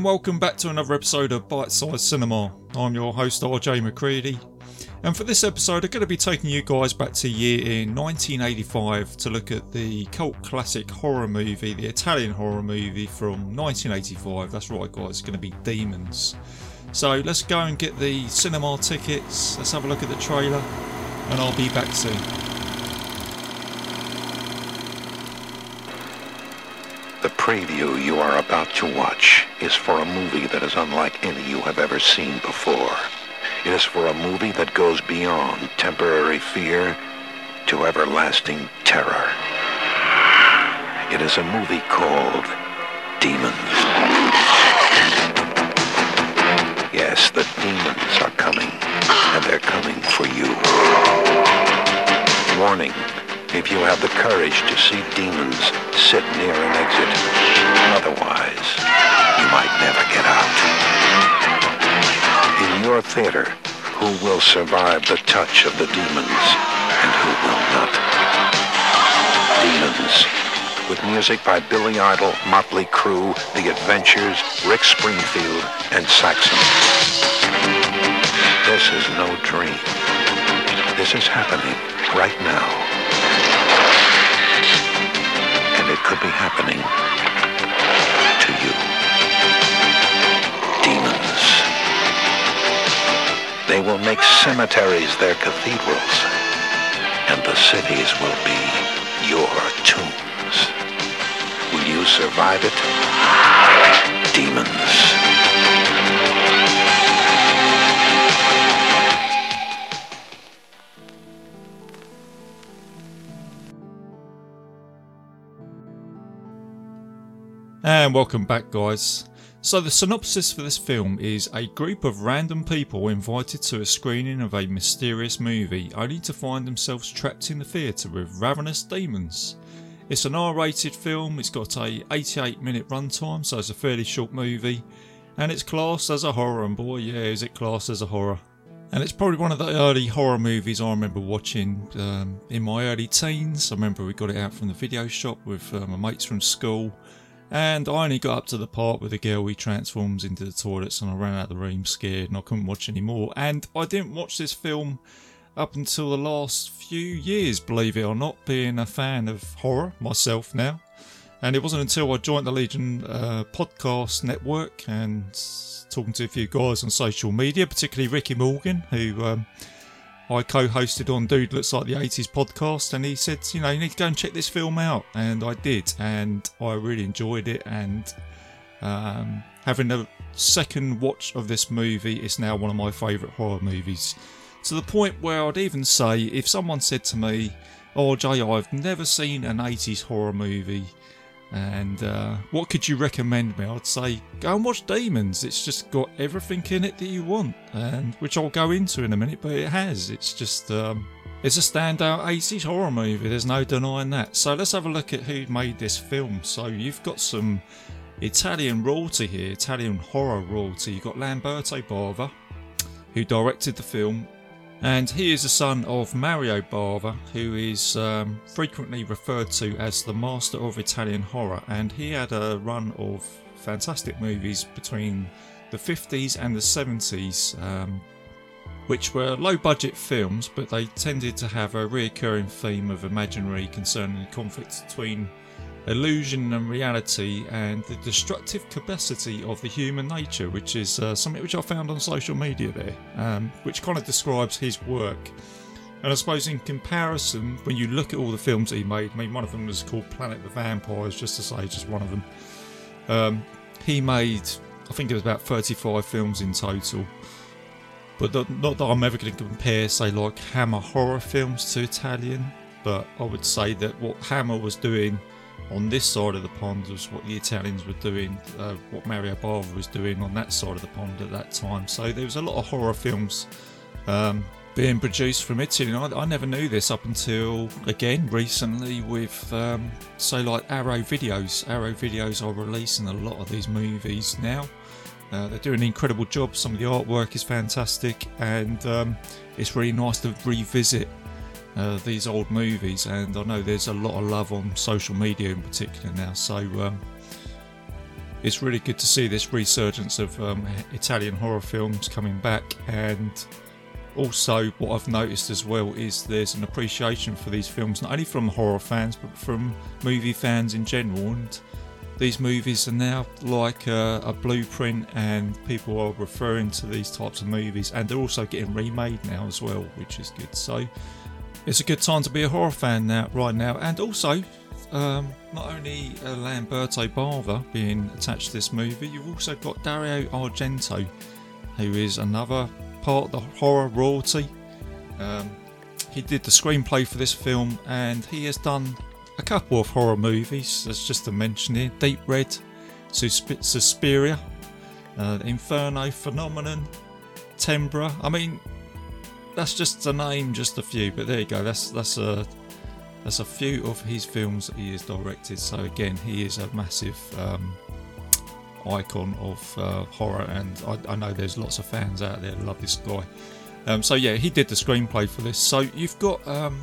And welcome back to another episode of Bite Size Cinema. I'm your host RJ McCready, and for this episode, I'm going to be taking you guys back to year in 1985 to look at the cult classic horror movie, the Italian horror movie from 1985. That's right, guys, it's going to be Demons. So let's go and get the cinema tickets, let's have a look at the trailer, and I'll be back soon. The preview you are about to watch is for a movie that is unlike any you have ever seen before. It is for a movie that goes beyond temporary fear to everlasting terror. It is a movie called Demons. Yes, the demons are coming, and they're coming for you. Warning, if you have the courage to see demons, sit near an exit. Otherwise, you might never get out. In your theater, who will survive the touch of the demons and who will not? Demons. With music by Billy Idol, Motley Crue, The Adventures, Rick Springfield, and Saxon. This is no dream. This is happening right now. It could be happening to you. Demons. They will make cemeteries their cathedrals, and the cities will be your tombs. Will you survive it? Demons. And welcome back, guys. So, the synopsis for this film is a group of random people invited to a screening of a mysterious movie only to find themselves trapped in the theatre with ravenous demons. It's an R rated film, it's got a 88 minute runtime, so it's a fairly short movie, and it's classed as a horror, and boy, yeah, is it classed as a horror. And it's probably one of the early horror movies I remember watching um, in my early teens. I remember we got it out from the video shop with uh, my mates from school. And I only got up to the part where the girl he transforms into the toilets, and I ran out of the room scared, and I couldn't watch anymore. And I didn't watch this film up until the last few years, believe it or not, being a fan of horror myself now. And it wasn't until I joined the Legion uh, podcast network and talking to a few guys on social media, particularly Ricky Morgan, who um, I co-hosted on Dude Looks Like the 80s podcast and he said, you know, you need to go and check this film out. And I did and I really enjoyed it and um, having a second watch of this movie is now one of my favourite horror movies. To the point where I'd even say if someone said to me, Oh Jay, I've never seen an 80s horror movie and uh, what could you recommend me? I'd say go and watch Demons. It's just got everything in it that you want, and which I'll go into in a minute. But it has. It's just um, it's a standout 80s horror movie. There's no denying that. So let's have a look at who made this film. So you've got some Italian royalty here, Italian horror royalty. You've got Lamberto Bava, who directed the film, and he is the son of Mario Bava, who is um, frequently referred to as the master of Italian horror. And he had a run of fantastic movies between the 50s and the 70s, um, which were low budget films, but they tended to have a recurring theme of imaginary concerning the conflict between illusion and reality and the destructive capacity of the human nature, which is uh, something which I found on social media there, um, which kind of describes his work. And I suppose in comparison, when you look at all the films he made, I mean, one of them was called Planet of the Vampires, just to say, just one of them. Um, he made, I think it was about 35 films in total. But not that I'm ever going to compare, say, like Hammer horror films to Italian, but I would say that what Hammer was doing on this side of the pond was what the Italians were doing, uh, what Mario Bava was doing on that side of the pond at that time. So there was a lot of horror films um, being produced from Italy. And I, I, never knew this up until, again, recently with, um, say, like Arrow Videos. Arrow Videos are releasing a lot of these movies now. Uh, they're doing an incredible job. Some of the artwork is fantastic, and um, it's really nice to revisit uh, these old movies, and I know there's a lot of love on social media in particular now. So, um, it's really good to see this resurgence of um, Italian horror films coming back. And also what I've noticed as well is there's an appreciation for these films not only from horror fans but from movie fans in general. And these movies are now like a, a, blueprint and people are referring to these types of movies and they're also getting remade now as well which is good. So it's a good time to be a horror fan now right now. And also um, not only uh, Lamberto Bava being attached to this movie you've also got Dario Argento who is another part of the horror royalty. Um, he did the screenplay for this film and he has done a couple of horror movies, that's just to mention here. Deep Red, Susp- Suspiria, uh, Inferno, Phenomena, Tenebrae. I mean, that's just to name just a few, but there you go. That's that's a that's a few of his films that he has directed. So again, he is a massive um, icon of uh, horror, and I, I, know there's lots of fans out there that love this guy. Um, so yeah, he did the screenplay for this. So you've got um,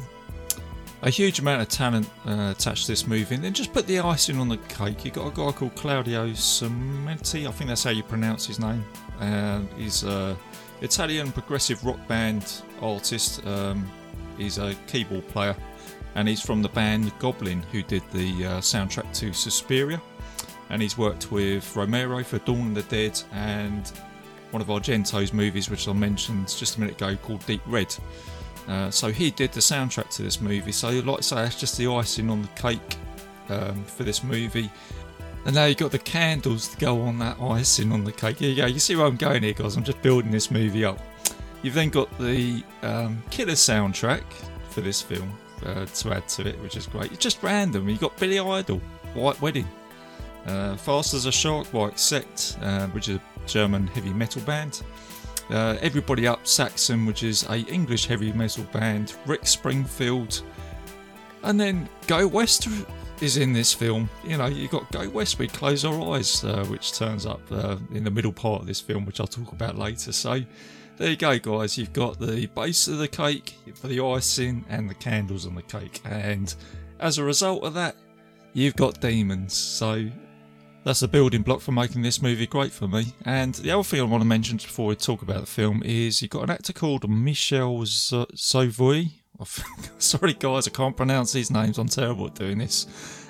a huge amount of talent uh, attached to this movie, and then just put the icing on the cake. You've got a guy called Claudio Cimenti, I think that's how you pronounce his name. Uh, he's a Italian progressive rock band artist. Um, he's a keyboard player, and he's from the band Goblin, who did the uh, soundtrack to Suspiria. And he's worked with Romero for Dawn of the Dead and one of Argento's movies, which I mentioned just a minute ago, called Deep Red. Uh, so he did the soundtrack to this movie. So, like I say, that's just the icing on the cake um, for this movie. And now you've got the candles to go on that icing on the cake. Here you go. You see where I'm going here, guys? I'm just building this movie up. You've then got the um, killer soundtrack for this film uh, to add to it, which is great. It's just random. You've got Billy Idol, White Wedding, uh, Fast as a Shark, White Sect, uh, which is a German heavy metal band. Uh, Everybody Up Saxon, which is a English heavy metal band, Rick Springfield, and then Go West is in this film. You know, you got Go West, we close our eyes, uh, which turns up uh, in the middle part of this film, which I'll talk about later. So there you go, guys. You've got the base of the cake for the icing and the candles on the cake, and as a result of that, you've got demons. So that's a building block for making this movie great for me. And the other thing I want to mention before we talk about the film is you've got an actor called Michel Sauvoy. Sorry, guys, I can't pronounce these names. I'm terrible at doing this.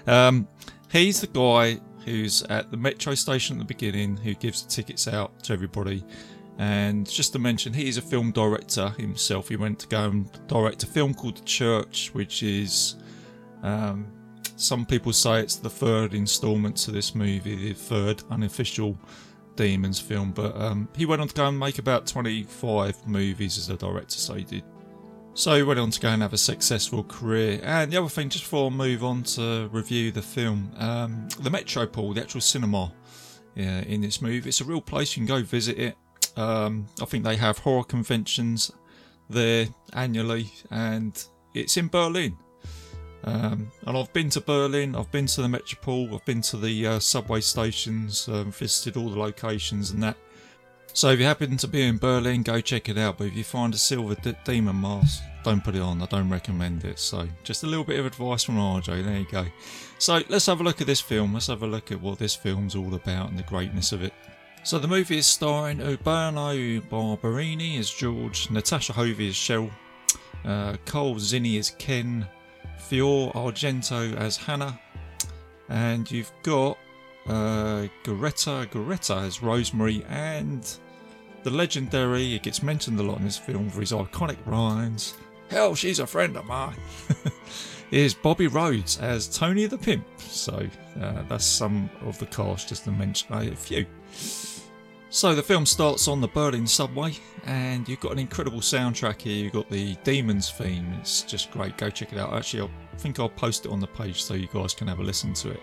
Um, he's the guy who's at the metro station at the beginning who gives the tickets out to everybody. And just to mention, he is a film director himself. He went to go and direct a film called The Church, which is um, some people say it's the third instalment to this movie, the third unofficial Demons film, but um, he went on to go and make about 25 movies as a director, so he did. So he went on to go and have a successful career. And the other thing, just before I move on to review the film, um, the Metropole, the actual cinema yeah, in this movie, it's a real place. You can go visit it. Um, I think they have horror conventions there annually, and it's in Berlin. Um, and I've been to Berlin, I've been to the Metropole, I've been to the uh, subway stations, um, visited all the locations and that. So if you happen to be in Berlin, go check it out. But if you find a silver de- demon mask, don't put it on. I don't recommend it. So just a little bit of advice from RJ. There you go. So let's have a look at this film. Let's have a look at what this film's all about and the greatness of it. So the movie is starring Urbano Barberini as George, Natasha Hovey as Cheryl, uh, Cole Zinny as Ken, Fiore Argento as Hannah, and you've got uh, Geretta Geretta as Rosemary, and the legendary, it gets mentioned a lot in this film for his iconic lines, Hell, she's a friend of mine, is Bobby Rhodes as Tony the Pimp. So uh, that's some of the cast, just to mention a few. So the film starts on the Berlin subway, and you've got an incredible soundtrack here. You've got the Demons theme. It's just great. Go check it out. Actually, I think I'll post it on the page so you guys can have a listen to it.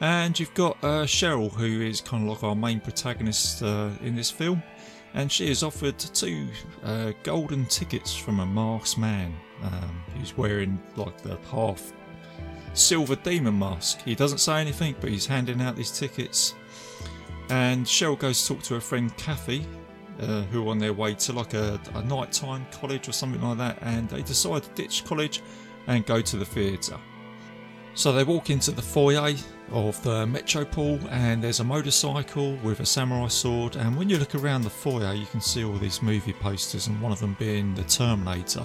And you've got uh, Cheryl, who is kind of like our main protagonist uh, in this film, and she is offered two uh, golden tickets from a masked man um, who's wearing like the half silver demon mask. He doesn't say anything, but he's handing out these tickets and Cheryl goes to talk to her friend Kathy, uh, who are on their way to like a, a nighttime college or something like that, and they decide to ditch college and go to the theatre. So they walk into the foyer of the Metropole, and there's a motorcycle with a samurai sword. And when you look around the foyer, you can see all these movie posters, and one of them being the Terminator.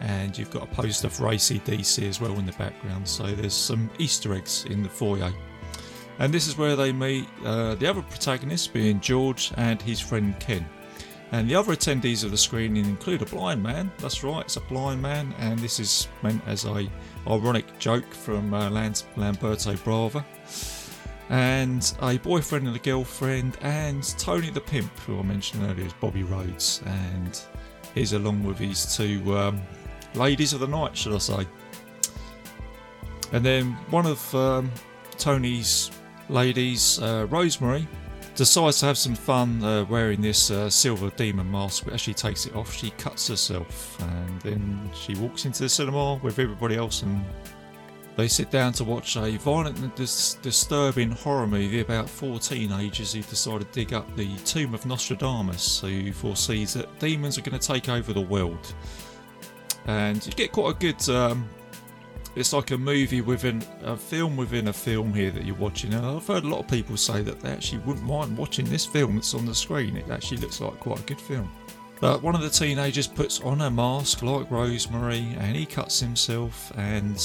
And you've got a poster for ACDC as well in the background. So there's some Easter eggs in the foyer. And this is where they meet uh, the other protagonists, being George and his friend Ken. And the other attendees of the screening include a blind man. That's right, it's a blind man, and this is meant as a ironic joke from uh, Lamberto Bava, And a boyfriend and a girlfriend, and Tony the pimp, who I mentioned earlier, is Bobby Rhodes, and he's along with his two um, ladies of the night, should I say? And then one of um, Tony's ladies, uh, Rosemary, decides to have some fun uh, wearing this uh, silver demon mask, but as she takes it off, she cuts herself, and then she walks into the cinema with everybody else, and they sit down to watch a violent and dis- disturbing horror movie about four teenagers who decide to dig up the tomb of Nostradamus, who foresees that demons are going to take over the world. And you get quite a good um, it's like a movie within a film within a film here that you're watching. And I've heard a lot of people say that they actually wouldn't mind watching this film that's on the screen. It actually looks like quite a good film. But one of the teenagers puts on a mask like Rosemary and he cuts himself. And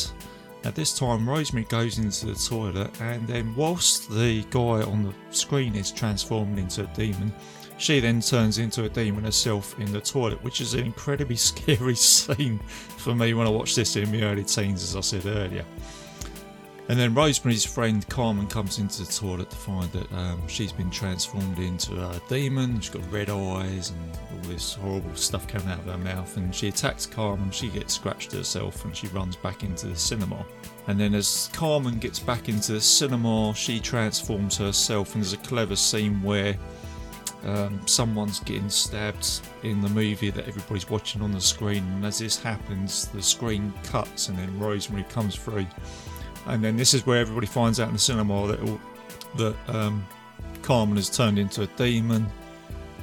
at this time, Rosemary goes into the toilet. And then, whilst the guy on the screen is transformed into a demon, she then turns into a demon herself in the toilet, which is an incredibly scary scene for me when I watched this in my early teens, as I said earlier. And then Rosemary's friend Carmen comes into the toilet to find that um, she's been transformed into a demon. She's got red eyes and all this horrible stuff coming out of her mouth. And she attacks Carmen. She gets scratched herself and she runs back into the cinema. And then as Carmen gets back into the cinema, she transforms herself. And there's a clever scene where um, someone's getting stabbed in the movie that everybody's watching on the screen, and as this happens, the screen cuts, and then Rosemary comes through, and then this is where everybody finds out in the cinema that that um, Carmen has turned into a demon,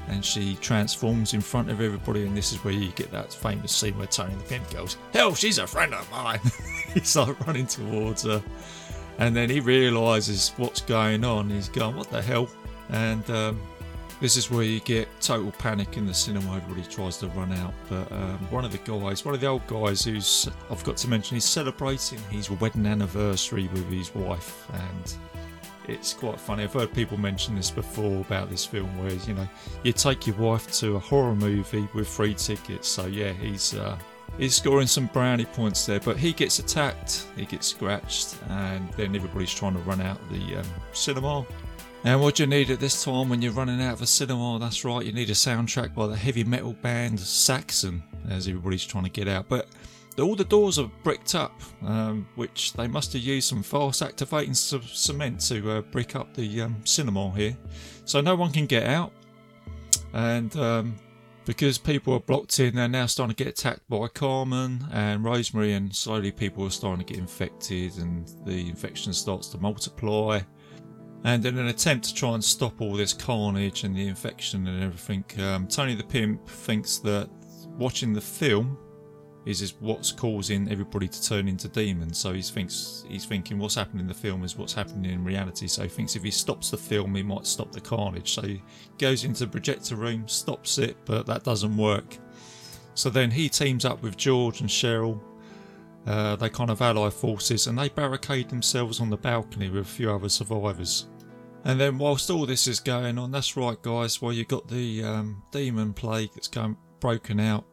and she transforms in front of everybody, and this is where you get that famous scene where Tony the Pimp goes, "Hell, she's a friend of mine." He's like running towards her, and then he realizes what's going on. He's going, "What the hell?" and um, this is where you get total panic in the cinema. Everybody tries to run out, but um, one of the guys, one of the old guys, who's I've got to mention, he's celebrating his wedding anniversary with his wife, and it's quite funny. I've heard people mention this before about this film, where you know you take your wife to a horror movie with free tickets. So yeah, he's uh, he's scoring some brownie points there, but he gets attacked, he gets scratched, and then everybody's trying to run out the um, cinema. And what you need at this time when you're running out of a cinema, that's right, you need a soundtrack by the heavy metal band Saxon, as everybody's trying to get out. But all the doors are bricked up, um, which they must have used some fast activating cement to uh, brick up the um, cinema here. So no one can get out. And um, because people are blocked in, they're now starting to get attacked by Carmen and Rosemary, and slowly people are starting to get infected, and the infection starts to multiply. And in an attempt to try and stop all this carnage and the infection and everything, um, Tony the Pimp thinks that watching the film is, is what's causing everybody to turn into demons. So he thinks he's thinking what's happening in the film is what's happening in reality. So he thinks if he stops the film, he might stop the carnage. So he goes into the projector room, stops it, but that doesn't work. So then he teams up with George and Cheryl. Uh, they kind of ally forces and they barricade themselves on the balcony with a few other survivors. And then, whilst all this is going on, that's right, guys. While you got the um, demon plague that's going broken out,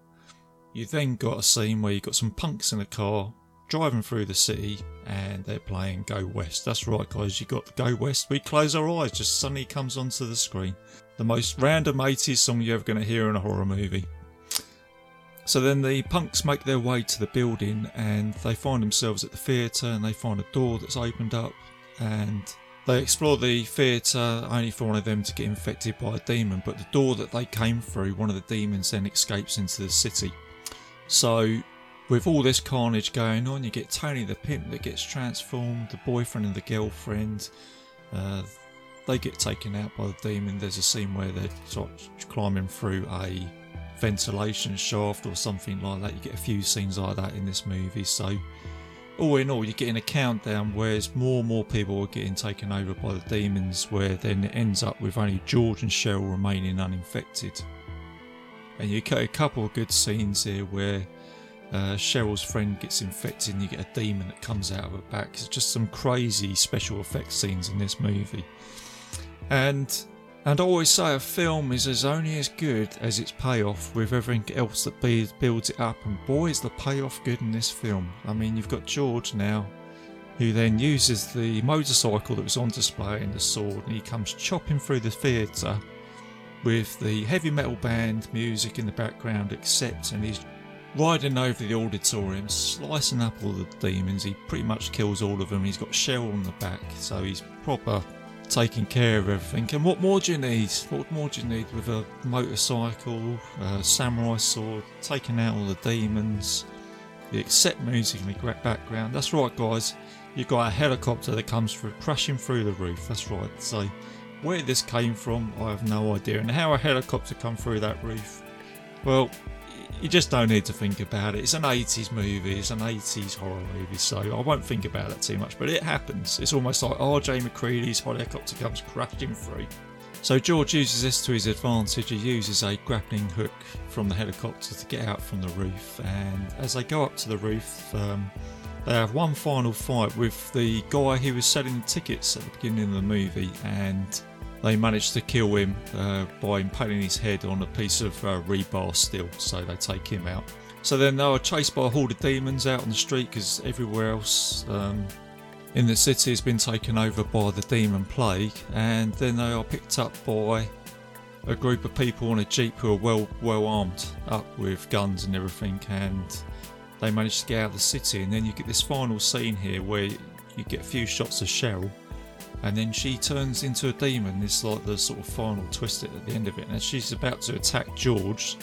you then got a scene where you got some punks in a car driving through the city, and they're playing Go West. That's right, guys. You got Go West. We close our eyes, just suddenly comes onto the screen. The most random 80s song you're ever going to hear in a horror movie. So then the punks make their way to the building and they find themselves at the theatre and they find a door that's opened up and they explore the theatre only for one of them to get infected by a demon, but the door that they came through, one of the demons then escapes into the city. So, with all this carnage going on, you get Tony the pimp that gets transformed, the boyfriend and the girlfriend. Uh, they get taken out by the demon. There's a scene where they're sort of climbing through a ventilation shaft or something like that. You get a few scenes like that in this movie. So all in all, you're getting a countdown whereas more and more people are getting taken over by the demons, where then it ends up with only George and Cheryl remaining uninfected. And you get a couple of good scenes here where uh, Cheryl's friend gets infected and you get a demon that comes out of her back. It's just some crazy special effects scenes in this movie. And and I always say a film is as only as good as its payoff with everything else that builds it up. And boy, is the payoff good in this film. I mean, you've got George now, who then uses the motorcycle that was on display and the sword, and he comes chopping through the theatre with the heavy metal band music in the background, Accept, and he's riding over the auditorium, slicing up all the demons. He pretty much kills all of them. He's got Cheryl on the back, so he's proper taking care of everything. And what more do you need? What more do you need with a motorcycle, a samurai sword, taking out all the demons, the Accept music in the background? That's right, guys. You've got a helicopter that comes through, crashing through the roof. That's right. So, where this came from, I have no idea. And how a helicopter come through that roof? Well, you just don't need to think about it. It's an 80s movie, it's an 80s horror movie, so I won't think about it too much. But it happens. It's almost like RJ McCready's helicopter comes crashing through. So George uses this to his advantage. He uses a grappling hook from the helicopter to get out from the roof, and as they go up to the roof, um, they have one final fight with the guy who was selling tickets at the beginning of the movie, and they manage to kill him uh, by impaling his head on a piece of uh, rebar steel, so they take him out. So then they are chased by a horde of demons out on the street because everywhere else um, in the city has been taken over by the demon plague, and then they are picked up by a group of people on a jeep who are well well armed up with guns and everything, and they manage to get out of the city. And then you get this final scene here where you get a few shots of Cheryl and then she turns into a demon. It's like the sort of final twist at the end of it, and she's about to attack George,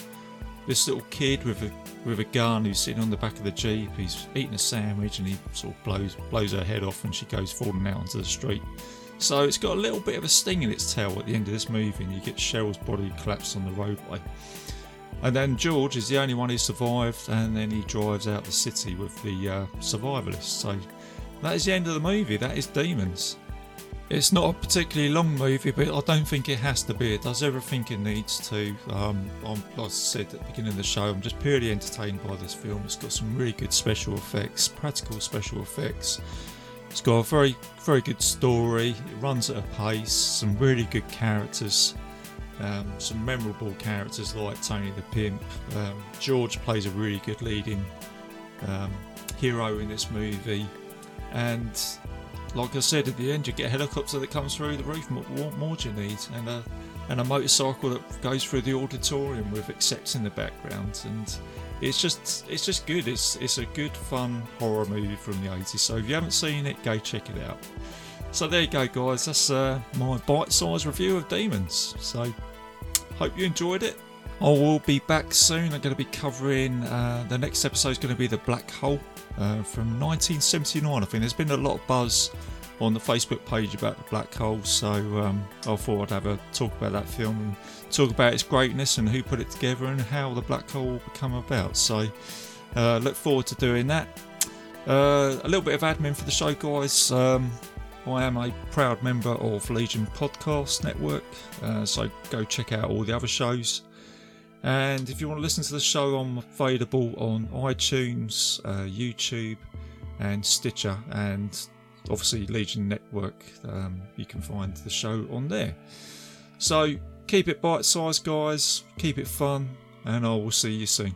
this little kid with a with a gun who's sitting on the back of the jeep. He's eating a sandwich, and he sort of blows blows her head off, and she goes falling out onto the street. So it's got a little bit of a sting in its tail at the end of this movie, and you get Cheryl's body collapsed on the roadway. And then George is the only one who survived, and then he drives out the city with the uh, survivalists. So that is the end of the movie. That is Demons. It's not a particularly long movie, but I don't think it has to be. It does everything it needs to. Um, I'm, like I said at the beginning of the show, I'm just purely entertained by this film. It's got some really good special effects, practical special effects. It's got a very, very good story. It runs at a pace. Some really good characters. Um, some memorable characters like Tony the Pimp. Um, George plays a really good leading um, hero in this movie, and like I said at the end, you get a helicopter that comes through the roof. What more do you need? And a and a motorcycle that goes through the auditorium with Accept's in the background. And it's just it's just good. It's it's a good fun horror movie from the 80s. So if you haven't seen it, go check it out. So there you go, guys. That's uh, my bite-sized review of Demons. So hope you enjoyed it. I will be back soon. I'm going to be covering uh, the next episode is going to be the Black Hole uh, from 1979. I think there's been a lot of buzz on the Facebook page about the Black Hole, so um, I thought I'd have a talk about that film and talk about its greatness and who put it together and how the Black Hole became about. So uh, look forward to doing that. Uh, a little bit of admin for the show, guys. Um, I am a proud member of Legion Podcast Network, uh, so go check out all the other shows. And if you want to listen to the show, I'm available on iTunes, uh, YouTube, and Stitcher, and obviously Legion Network. Um, you can find the show on there. So keep it bite sized, guys, keep it fun, and I will see you soon.